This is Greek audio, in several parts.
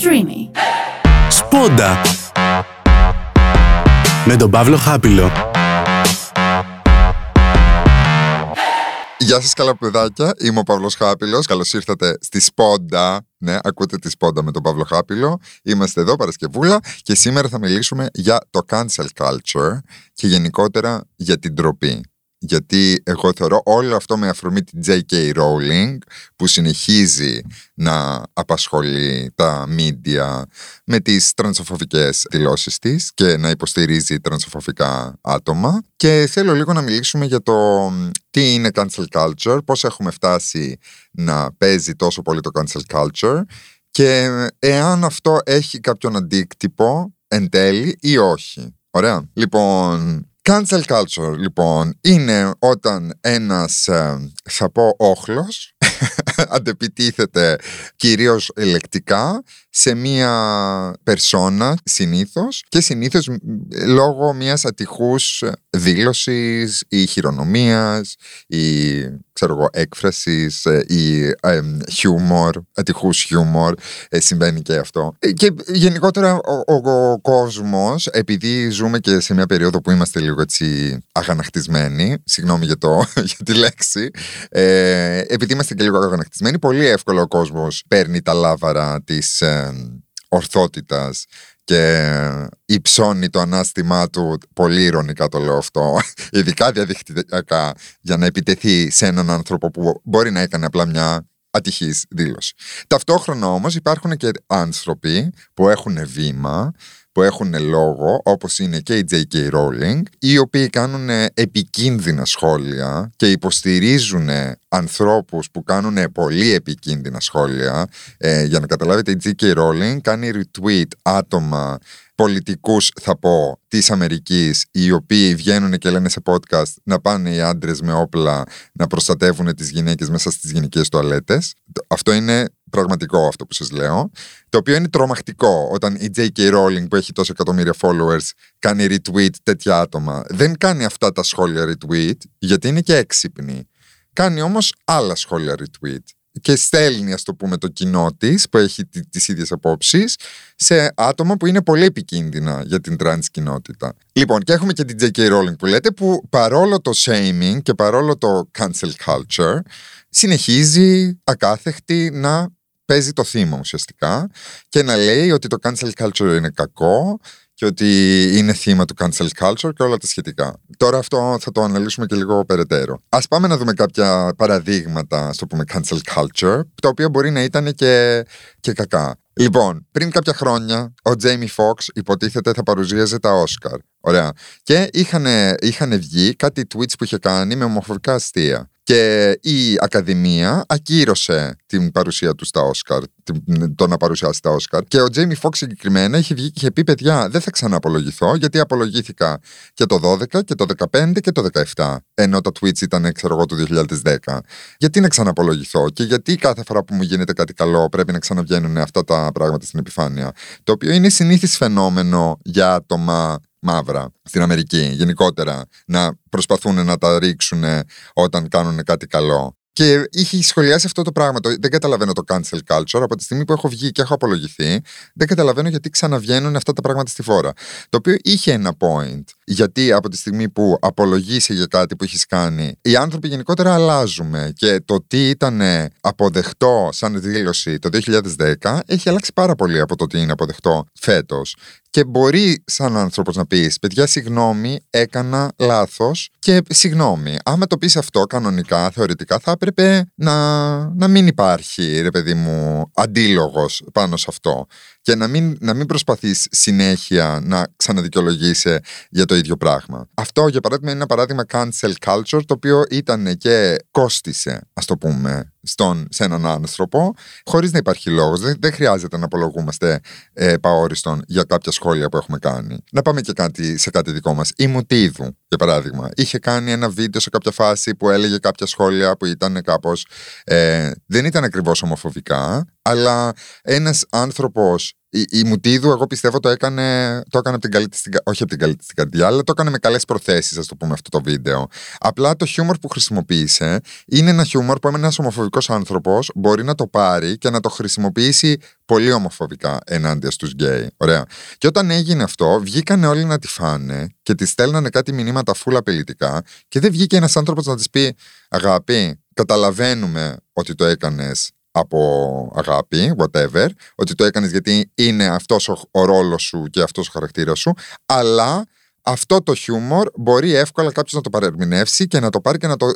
Streamy. Σπόντα με τον Παύλο Χάπιλο. Γεια σας καλά παιδάκια, είμαι ο Παύλος Χάπιλος, καλώς ήρθατε στη Σπόντα. Ναι, ακούτε τη Σπόντα με τον Παύλο Χάπιλο. Είμαστε εδώ Παρασκευούλα και σήμερα θα μιλήσουμε για το cancel culture και γενικότερα για την τροπή γιατί εγώ θεωρώ όλο αυτό με αφορμή την J.K. Rowling που συνεχίζει να απασχολεί τα media με τις τρανσοφοβικές δηλώσεις της και να υποστηρίζει τρανσοφοβικά άτομα και θέλω λίγο να μιλήσουμε για το τι είναι cancel culture, πώς έχουμε φτάσει να παίζει τόσο πολύ το cancel culture και εάν αυτό έχει κάποιον αντίκτυπο εν τέλει ή όχι. Ωραία. Λοιπόν, Cancel culture, λοιπόν, είναι όταν ένας, ε, θα πω, όχλος αντεπιτίθεται κυρίως ελεκτικά σε μία περσόνα συνήθως και συνήθως λόγω μιας ατυχούς δήλωσης ή χειρονομίας ή ξέρω εγώ έκφρασης ή ε, χιούμορ, ατυχούς χιούμορ ε, συμβαίνει και αυτό. Και γενικότερα ο, ο, κόσμος επειδή ζούμε και σε μια περίοδο που είμαστε λίγο έτσι αγανακτισμένοι συγγνώμη για, το, για τη λέξη ε, επειδή είμαστε και λίγο αγανακτισμένοι πολύ εύκολα ο κόσμος παίρνει τα λάβαρα της ορθότητας και υψώνει το ανάστημά του, πολύ ηρωνικά το λέω αυτό, ειδικά διαδικτυακά, για να επιτεθεί σε έναν άνθρωπο που μπορεί να έκανε απλά μια ατυχής δήλωση. Ταυτόχρονα όμως υπάρχουν και άνθρωποι που έχουν βήμα, που έχουν λόγο, όπως είναι και η J.K. Rowling, οι οποίοι κάνουν επικίνδυνα σχόλια και υποστηρίζουν ανθρώπους που κάνουν πολύ επικίνδυνα σχόλια. Ε, για να καταλάβετε, η J.K. Rowling κάνει retweet άτομα πολιτικούς θα πω της Αμερικής οι οποίοι βγαίνουν και λένε σε podcast να πάνε οι άντρες με όπλα να προστατεύουν τις γυναίκες μέσα στις γυναικείες τουαλέτες. Αυτό είναι πραγματικό αυτό που σας λέω. Το οποίο είναι τρομακτικό όταν η J.K. Rowling που έχει τόσα εκατομμύρια followers κάνει retweet τέτοια άτομα. Δεν κάνει αυτά τα σχόλια retweet γιατί είναι και έξυπνη. Κάνει όμως άλλα σχόλια retweet και στέλνει, ας το πούμε, το κοινό της που έχει τις ίδιες απόψεις σε άτομα που είναι πολύ επικίνδυνα για την trans κοινότητα. Λοιπόν, και έχουμε και την J.K. Rowling που λέτε, που παρόλο το shaming και παρόλο το cancel culture, συνεχίζει ακάθεκτη να παίζει το θύμα ουσιαστικά και να λέει ότι το cancel culture είναι κακό και ότι είναι θύμα του cancel culture και όλα τα σχετικά. Τώρα αυτό θα το αναλύσουμε και λίγο περαιτέρω. Ας πάμε να δούμε κάποια παραδείγματα, στο πούμε cancel culture, τα οποία μπορεί να ήταν και, και κακά. Λοιπόν, πριν κάποια χρόνια, ο Jamie Foxx υποτίθεται θα παρουσίαζε τα Oscar. Ωραία. Και είχαν, είχαν βγει κάτι tweets που είχε κάνει με ομοφοβικά αστεία. Και η Ακαδημία ακύρωσε την παρουσία του στα Όσκαρ, το να παρουσιάσει τα Όσκαρ. Και ο Τζέιμι Φόξ συγκεκριμένα είχε βγει και είχε πει: Παιδιά, δεν θα ξαναπολογηθώ, γιατί απολογήθηκα και το 12 και το 15 και το 17. Ενώ το Twitch ήταν, ξέρω εγώ, το 2010. Γιατί να ξαναπολογηθώ και γιατί κάθε φορά που μου γίνεται κάτι καλό πρέπει να ξαναβγαίνουν αυτά τα πράγματα στην επιφάνεια. Το οποίο είναι συνήθις φαινόμενο για άτομα μαύρα στην Αμερική γενικότερα να προσπαθούν να τα ρίξουν όταν κάνουν κάτι καλό. Και είχε σχολιάσει αυτό το πράγμα. Δεν καταλαβαίνω το cancel culture. Από τη στιγμή που έχω βγει και έχω απολογηθεί, δεν καταλαβαίνω γιατί ξαναβγαίνουν αυτά τα πράγματα στη φόρα. Το οποίο είχε ένα point. Γιατί από τη στιγμή που απολογήσει για κάτι που έχεις κάνει, οι άνθρωποι γενικότερα αλλάζουμε. Και το τι ήταν αποδεκτό σαν δήλωση το 2010 έχει αλλάξει πάρα πολύ από το τι είναι αποδεκτό φέτος. Και μπορεί σαν άνθρωπος να πεις: Παιδιά, συγγνώμη, έκανα λάθος. Και συγγνώμη, άμα το πεις αυτό κανονικά, θεωρητικά, θα έπρεπε να, να μην υπάρχει, ρε παιδί μου, αντίλογος πάνω σε αυτό και να μην, να μην προσπαθείς συνέχεια να ξαναδικαιολογήσει για το ίδιο πράγμα. Αυτό για παράδειγμα είναι ένα παράδειγμα cancel culture το οποίο ήταν και κόστισε ας το πούμε στον, σε έναν άνθρωπο χωρίς να υπάρχει λόγος. Δεν, δεν χρειάζεται να απολογούμαστε ε, παόριστον για κάποια σχόλια που έχουμε κάνει. Να πάμε και κάτι, σε κάτι δικό μας. Η Μουτίδου για παράδειγμα είχε κάνει ένα βίντεο σε κάποια φάση που έλεγε κάποια σχόλια που ήταν κάπως ε, δεν ήταν ακριβώς ομοφοβικά αλλά ένας άνθρωπος η, η Μουτίδου, εγώ πιστεύω, το έκανε, το έκανε από την καλή της, όχι από την καλή της την καρδιά, αλλά το έκανε με καλές προθέσεις, ας το πούμε αυτό το βίντεο. Απλά το χιούμορ που χρησιμοποίησε είναι ένα χιούμορ που ένας ομοφοβικός άνθρωπος μπορεί να το πάρει και να το χρησιμοποιήσει πολύ ομοφοβικά ενάντια στους γκέι. Ωραία. Και όταν έγινε αυτό, βγήκαν όλοι να τη φάνε και τη στέλνανε κάτι μηνύματα φούλα απειλητικά και δεν βγήκε ένας άνθρωπος να της πει «Αγάπη, καταλαβαίνουμε ότι το έκανες από αγάπη, whatever, ότι το έκανες γιατί είναι αυτός ο, ο ρόλος σου και αυτός ο χαρακτήρας σου, αλλά αυτό το χιούμορ μπορεί εύκολα κάποιος να το παρερμηνεύσει και να το πάρει και να το,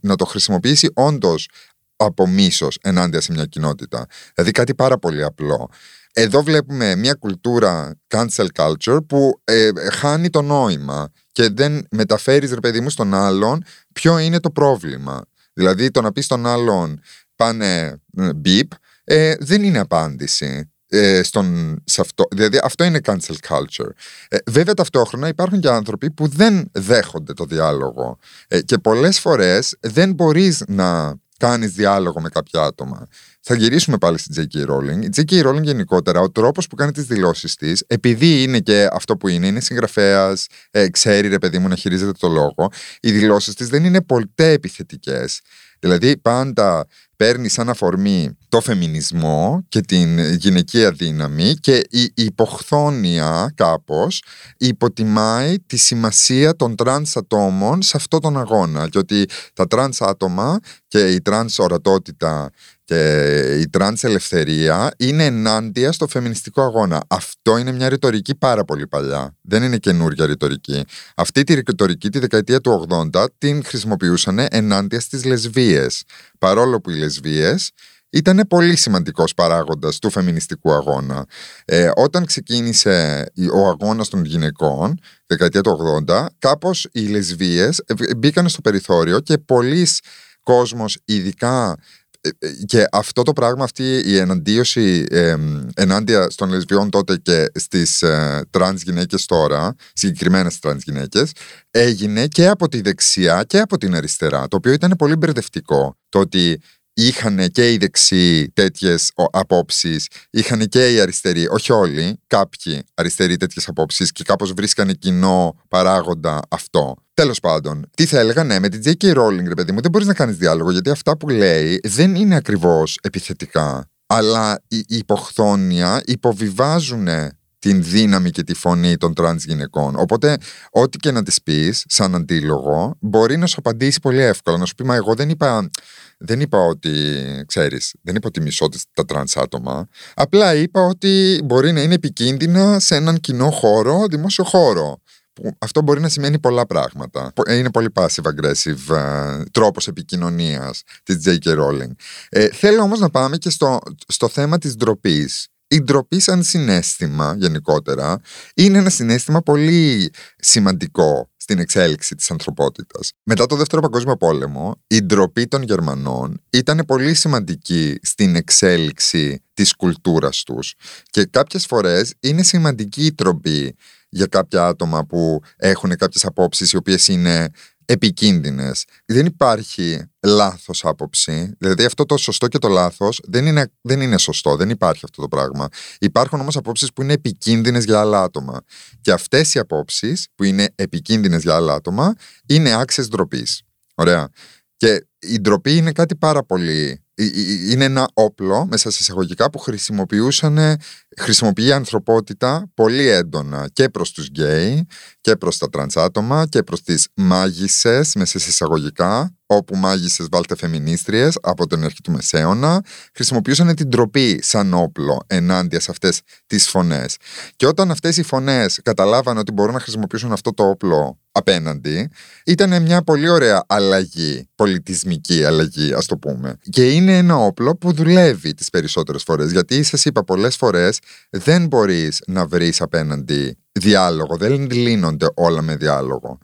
να το χρησιμοποιήσει όντως από μίσος ενάντια σε μια κοινότητα. Δηλαδή κάτι πάρα πολύ απλό. Εδώ βλέπουμε μια κουλτούρα cancel culture που ε, χάνει το νόημα και δεν μεταφέρεις ρε παιδί μου στον άλλον ποιο είναι το πρόβλημα. Δηλαδή το να πεις στον άλλον πάνε beep, ε, δεν είναι απάντηση. Ε, στον, σε αυτό. Δηλαδή αυτό είναι cancel culture. Ε, βέβαια ταυτόχρονα υπάρχουν και άνθρωποι που δεν δέχονται το διάλογο ε, και πολλές φορές δεν μπορείς να κάνεις διάλογο με κάποια άτομα. Θα γυρίσουμε πάλι στην J.K. Rowling. Η J.K. Rowling γενικότερα, ο τρόπος που κάνει τις δηλώσεις της, επειδή είναι και αυτό που είναι, είναι συγγραφέας, ε, ξέρει ρε παιδί μου να χειρίζεται το λόγο, οι δηλώσεις της δεν είναι ποτέ επιθετικές. Δηλαδή πάντα παίρνει σαν αφορμή το φεμινισμό και την γυναικεία δύναμη και υποχθόνια κάπως υποτιμάει τη σημασία των τρανς ατόμων σε αυτό τον αγώνα και ότι τα τρανς άτομα και η τρανς ορατότητα και η τρανς ελευθερία είναι ενάντια στο φεμινιστικό αγώνα. Αυτό είναι μια ρητορική πάρα πολύ παλιά. Δεν είναι καινούργια ρητορική. Αυτή τη ρητορική τη δεκαετία του 80 την χρησιμοποιούσαν ενάντια στις λεσβίες. Παρόλο που οι λεσβίες ήταν πολύ σημαντικός παράγοντας του φεμινιστικού αγώνα. Ε, όταν ξεκίνησε ο αγώνας των γυναικών, δεκαετία του 80, κάπως οι λεσβίες μπήκαν στο περιθώριο και πολλοί κόσμος, ειδικά ε, ε, και αυτό το πράγμα, αυτή η εναντίωση ε, ενάντια των λεσβιών τότε και στις ε, τρανς γυναίκες τώρα, συγκεκριμένες τρανς γυναίκες, έγινε και από τη δεξιά και από την αριστερά, το οποίο ήταν πολύ μπερδευτικό. Το ότι είχαν και οι δεξιοί τέτοιες απόψεις, είχαν και οι αριστεροί, όχι όλοι, κάποιοι αριστεροί τέτοιες απόψεις και κάπως βρίσκανε κοινό παράγοντα αυτό. Τέλος πάντων, τι θα έλεγα, ναι, με την J.K. Rowling, ρε παιδί μου, δεν μπορείς να κάνεις διάλογο γιατί αυτά που λέει δεν είναι ακριβώς επιθετικά. Αλλά οι υποχθόνια υποβιβάζουν την δύναμη και τη φωνή των τρανς γυναικών. Οπότε, ό,τι και να τη πεις, σαν αντίλογο, μπορεί να σου απαντήσει πολύ εύκολα. Να σου πει, Μα εγώ δεν είπα, δεν είπα ότι, ξέρεις, δεν είπα ότι μισώ τα τρανς άτομα. Απλά είπα ότι μπορεί να είναι επικίνδυνα σε έναν κοινό χώρο, δημόσιο χώρο. Που αυτό μπορεί να σημαίνει πολλά πράγματα. Είναι πολύ passive aggressive uh, τρόπος επικοινωνίας της J.K. Rowling. Ε, θέλω όμως να πάμε και στο, στο θέμα της ντροπής η ντροπή σαν συνέστημα γενικότερα είναι ένα συνέστημα πολύ σημαντικό στην εξέλιξη της ανθρωπότητας. Μετά το Δεύτερο Παγκόσμιο Πόλεμο, η ντροπή των Γερμανών ήταν πολύ σημαντική στην εξέλιξη της κουλτούρας τους και κάποιες φορές είναι σημαντική η τροπή για κάποια άτομα που έχουν κάποιες απόψεις οι οποίες είναι επικίνδυνες. Δεν υπάρχει λάθος άποψη. Δηλαδή αυτό το σωστό και το λάθος δεν είναι, δεν είναι σωστό. Δεν υπάρχει αυτό το πράγμα. Υπάρχουν όμως απόψεις που είναι επικίνδυνες για άλλα άτομα. Και αυτές οι απόψεις που είναι επικίνδυνες για άλλα άτομα είναι άξιες ντροπής. Ωραία. Και η ντροπή είναι κάτι πάρα πολύ είναι ένα όπλο μέσα σε εισαγωγικά που χρησιμοποιούσαν χρησιμοποιεί η ανθρωπότητα πολύ έντονα και προς τους γκέι και προς τα τρανς άτομα και προς τις μάγισσες μέσα σε εισαγωγικά όπου μάγισσες βάλτε φεμινίστριες από την αρχή του Μεσαίωνα χρησιμοποιούσαν την τροπή σαν όπλο ενάντια σε αυτές τις φωνές. Και όταν αυτές οι φωνές καταλάβαν ότι μπορούν να χρησιμοποιήσουν αυτό το όπλο απέναντι ήταν μια πολύ ωραία αλλαγή, πολιτισμική αλλαγή ας το πούμε και είναι ένα όπλο που δουλεύει τις περισσότερες φορές γιατί σας είπα πολλές φορές δεν μπορείς να βρεις απέναντι διάλογο, δεν λύνονται όλα με διάλογο.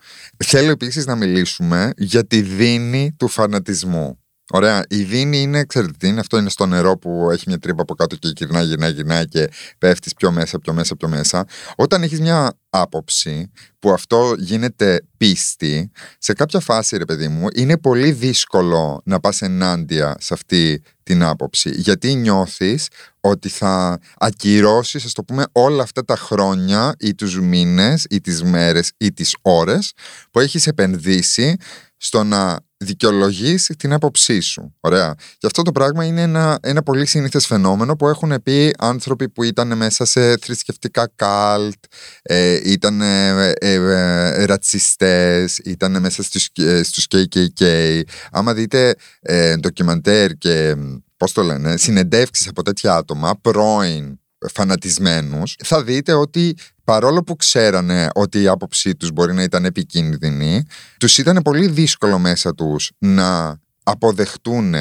Θέλω επίσης να μιλήσουμε για τη δίνη του φανατισμού. Ωραία. Η δίνη είναι, ξέρετε τι είναι, αυτό είναι στο νερό που έχει μια τρύπα από κάτω και γυρνάει, γυρνάει, γυρνάει και πέφτεις πιο μέσα, πιο μέσα, πιο μέσα. Όταν έχεις μια άποψη που αυτό γίνεται πίστη, σε κάποια φάση, ρε παιδί μου, είναι πολύ δύσκολο να πας ενάντια σε αυτή την άποψη. Γιατί νιώθεις ότι θα ακυρώσεις, ας το πούμε, όλα αυτά τα χρόνια ή τους μήνες ή τις μέρες ή τις ώρες που έχεις επενδύσει στο να δικαιολογεί την άποψή σου. Ωραία. Και αυτό το πράγμα είναι ένα, ένα πολύ συνήθες φαινόμενο που έχουν πει άνθρωποι που ήταν μέσα σε θρησκευτικά καλτ, ε, ήταν ε, ε, ε, ρατσιστές, ήταν μέσα στους, ε, στους KKK. Άμα δείτε ε, ντοκιμαντέρ και πώς το λένε, συνεντεύξεις από τέτοια άτομα, πρώην φανατισμένους, θα δείτε ότι παρόλο που ξέρανε ότι η άποψή τους μπορεί να ήταν επικίνδυνη, τους ήταν πολύ δύσκολο μέσα τους να αποδεχτούν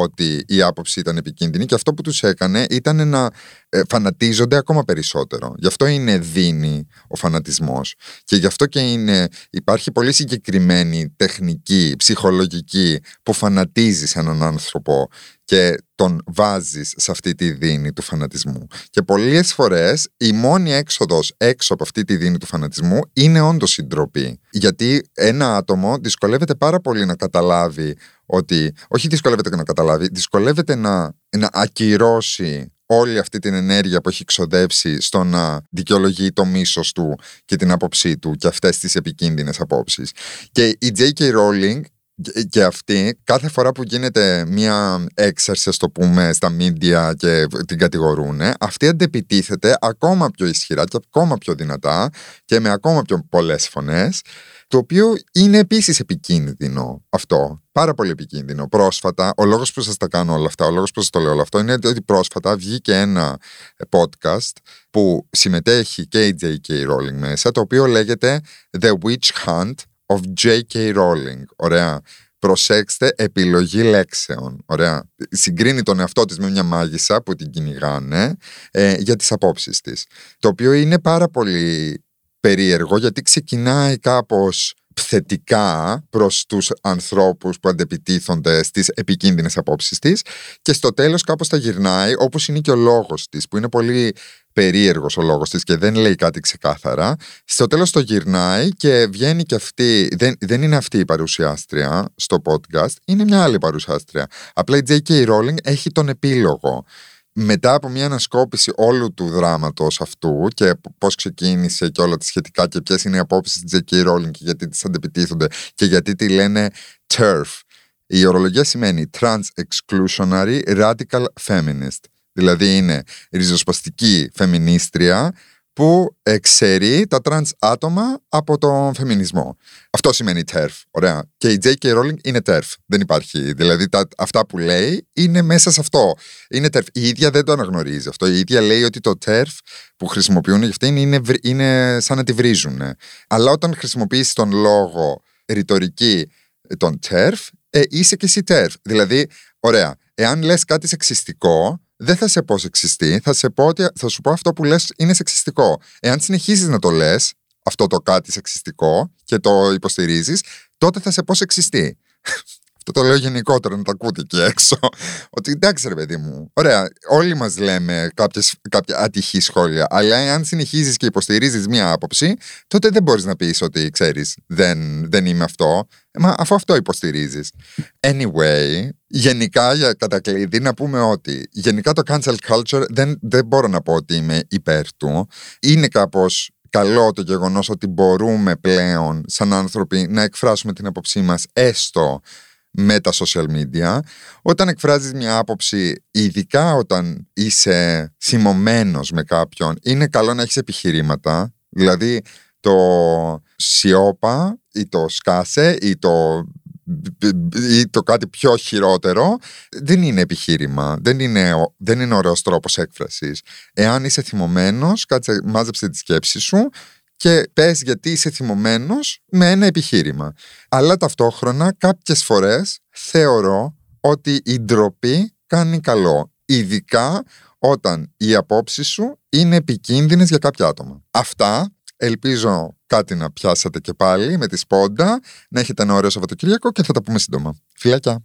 ότι η άποψη ήταν επικίνδυνη και αυτό που τους έκανε ήταν να ε, φανατίζονται ακόμα περισσότερο. Γι' αυτό είναι δίνει ο φανατισμός και γι' αυτό και είναι, υπάρχει πολύ συγκεκριμένη τεχνική, ψυχολογική που φανατίζεις έναν άνθρωπο και τον βάζεις σε αυτή τη δίνη του φανατισμού. Και πολλές φορές η μόνη έξοδος έξω από αυτή τη δίνη του φανατισμού είναι όντως η ντροπή. Γιατί ένα άτομο δυσκολεύεται πάρα πολύ να καταλάβει ότι, όχι δυσκολεύεται να καταλάβει, δυσκολεύεται να, να ακυρώσει όλη αυτή την ενέργεια που έχει ξοδέψει στο να δικαιολογεί το μίσος του και την άποψή του και αυτές τις επικίνδυνες απόψεις. Και η J.K. Rowling και αυτή, κάθε φορά που γίνεται μία έξαρση, το πούμε, στα μίντια και την κατηγορούν, αυτή αντεπιτίθεται ακόμα πιο ισχυρά και ακόμα πιο δυνατά και με ακόμα πιο πολλές φωνές το οποίο είναι επίσης επικίνδυνο αυτό. Πάρα πολύ επικίνδυνο. Πρόσφατα, ο λόγος που σας τα κάνω όλα αυτά, ο λόγος που σας το λέω όλα αυτό είναι ότι πρόσφατα βγήκε ένα podcast που συμμετέχει και η J.K. Rowling μέσα, το οποίο λέγεται The Witch Hunt of J.K. Rowling. Ωραία. Προσέξτε, επιλογή λέξεων. Ωραία. Συγκρίνει τον εαυτό της με μια μάγισσα που την κυνηγάνε ε, για τις απόψεις της. Το οποίο είναι πάρα πολύ περίεργο γιατί ξεκινάει κάπως θετικά προς τους ανθρώπους που αντεπιτίθονται στις επικίνδυνες απόψεις της και στο τέλος κάπως τα γυρνάει όπως είναι και ο λόγος της που είναι πολύ περίεργος ο λόγος της και δεν λέει κάτι ξεκάθαρα στο τέλος το γυρνάει και βγαίνει και αυτή δεν, δεν είναι αυτή η παρουσιάστρια στο podcast είναι μια άλλη παρουσιάστρια απλά η J.K. Rowling έχει τον επίλογο μετά από μια ανασκόπηση όλου του δράματος αυτού και πώς ξεκίνησε και όλα τα σχετικά και ποιες είναι οι απόψεις της J.K. Rowling και γιατί τις αντεπιτίθενται και γιατί τη λένε TERF. Η ορολογία σημαίνει Trans Exclusionary Radical Feminist. Δηλαδή είναι ριζοσπαστική φεμινίστρια που εξαιρεί τα τρανς άτομα από τον φεμινισμό. Αυτό σημαίνει TERF. Ωραία. Και η J.K. Rowling είναι TERF. Δεν υπάρχει. Δηλαδή τα, αυτά που λέει είναι μέσα σε αυτό. Είναι TERF. Η ίδια δεν το αναγνωρίζει αυτό. Η ίδια λέει ότι το TERF που χρησιμοποιούν για αυτήν είναι, είναι σαν να τη βρίζουν. Αλλά όταν χρησιμοποιήσει τον λόγο ρητορική των TERF, ε, είσαι και εσύ TERF. Δηλαδή, ωραία, εάν λες κάτι σεξιστικό, δεν θα σε πω σεξιστή, θα, σε πω ότι, θα σου πω αυτό που λες είναι σεξιστικό. Εάν συνεχίζεις να το λες, αυτό το κάτι σεξιστικό και το υποστηρίζεις, τότε θα σε πω σεξιστή. Αυτό το λέω γενικότερα να τα ακούτε εκεί έξω. Ότι εντάξει, ρε παιδί μου. Ωραία, όλοι μας λέμε κάποιες, κάποια ατυχή σχόλια. Αλλά αν συνεχίζεις και υποστηρίζεις μία άποψη, τότε δεν μπορείς να πεις ότι ξέρεις, δεν, δεν είμαι αυτό. Μα αφού αυτό υποστηρίζεις. Anyway, γενικά για κατακλείδη να πούμε ότι γενικά το cancel culture δεν, δεν μπορώ να πω ότι είμαι υπέρ του. Είναι κάπως καλό το γεγονός ότι μπορούμε πλέον σαν άνθρωποι να εκφράσουμε την άποψή μας έστω με τα social media. Όταν εκφράζεις μια άποψη, ειδικά όταν είσαι θυμωμένος με κάποιον, είναι καλό να έχεις επιχειρήματα. Δηλαδή το σιώπα ή το σκάσε ή το ή το κάτι πιο χειρότερο δεν είναι επιχείρημα δεν είναι, δεν είναι ωραίος τρόπος έκφρασης εάν είσαι θυμωμένος κάτσε μάζεψε τη σκέψη σου και πες γιατί είσαι θυμωμένος με ένα επιχείρημα. Αλλά ταυτόχρονα κάποιες φορές θεωρώ ότι η ντροπή κάνει καλό. Ειδικά όταν οι απόψεις σου είναι επικίνδυνες για κάποια άτομα. Αυτά ελπίζω κάτι να πιάσατε και πάλι με τη σπόντα, να έχετε ένα ωραίο Σαββατοκύριακο και θα τα πούμε σύντομα. Φιλάκια!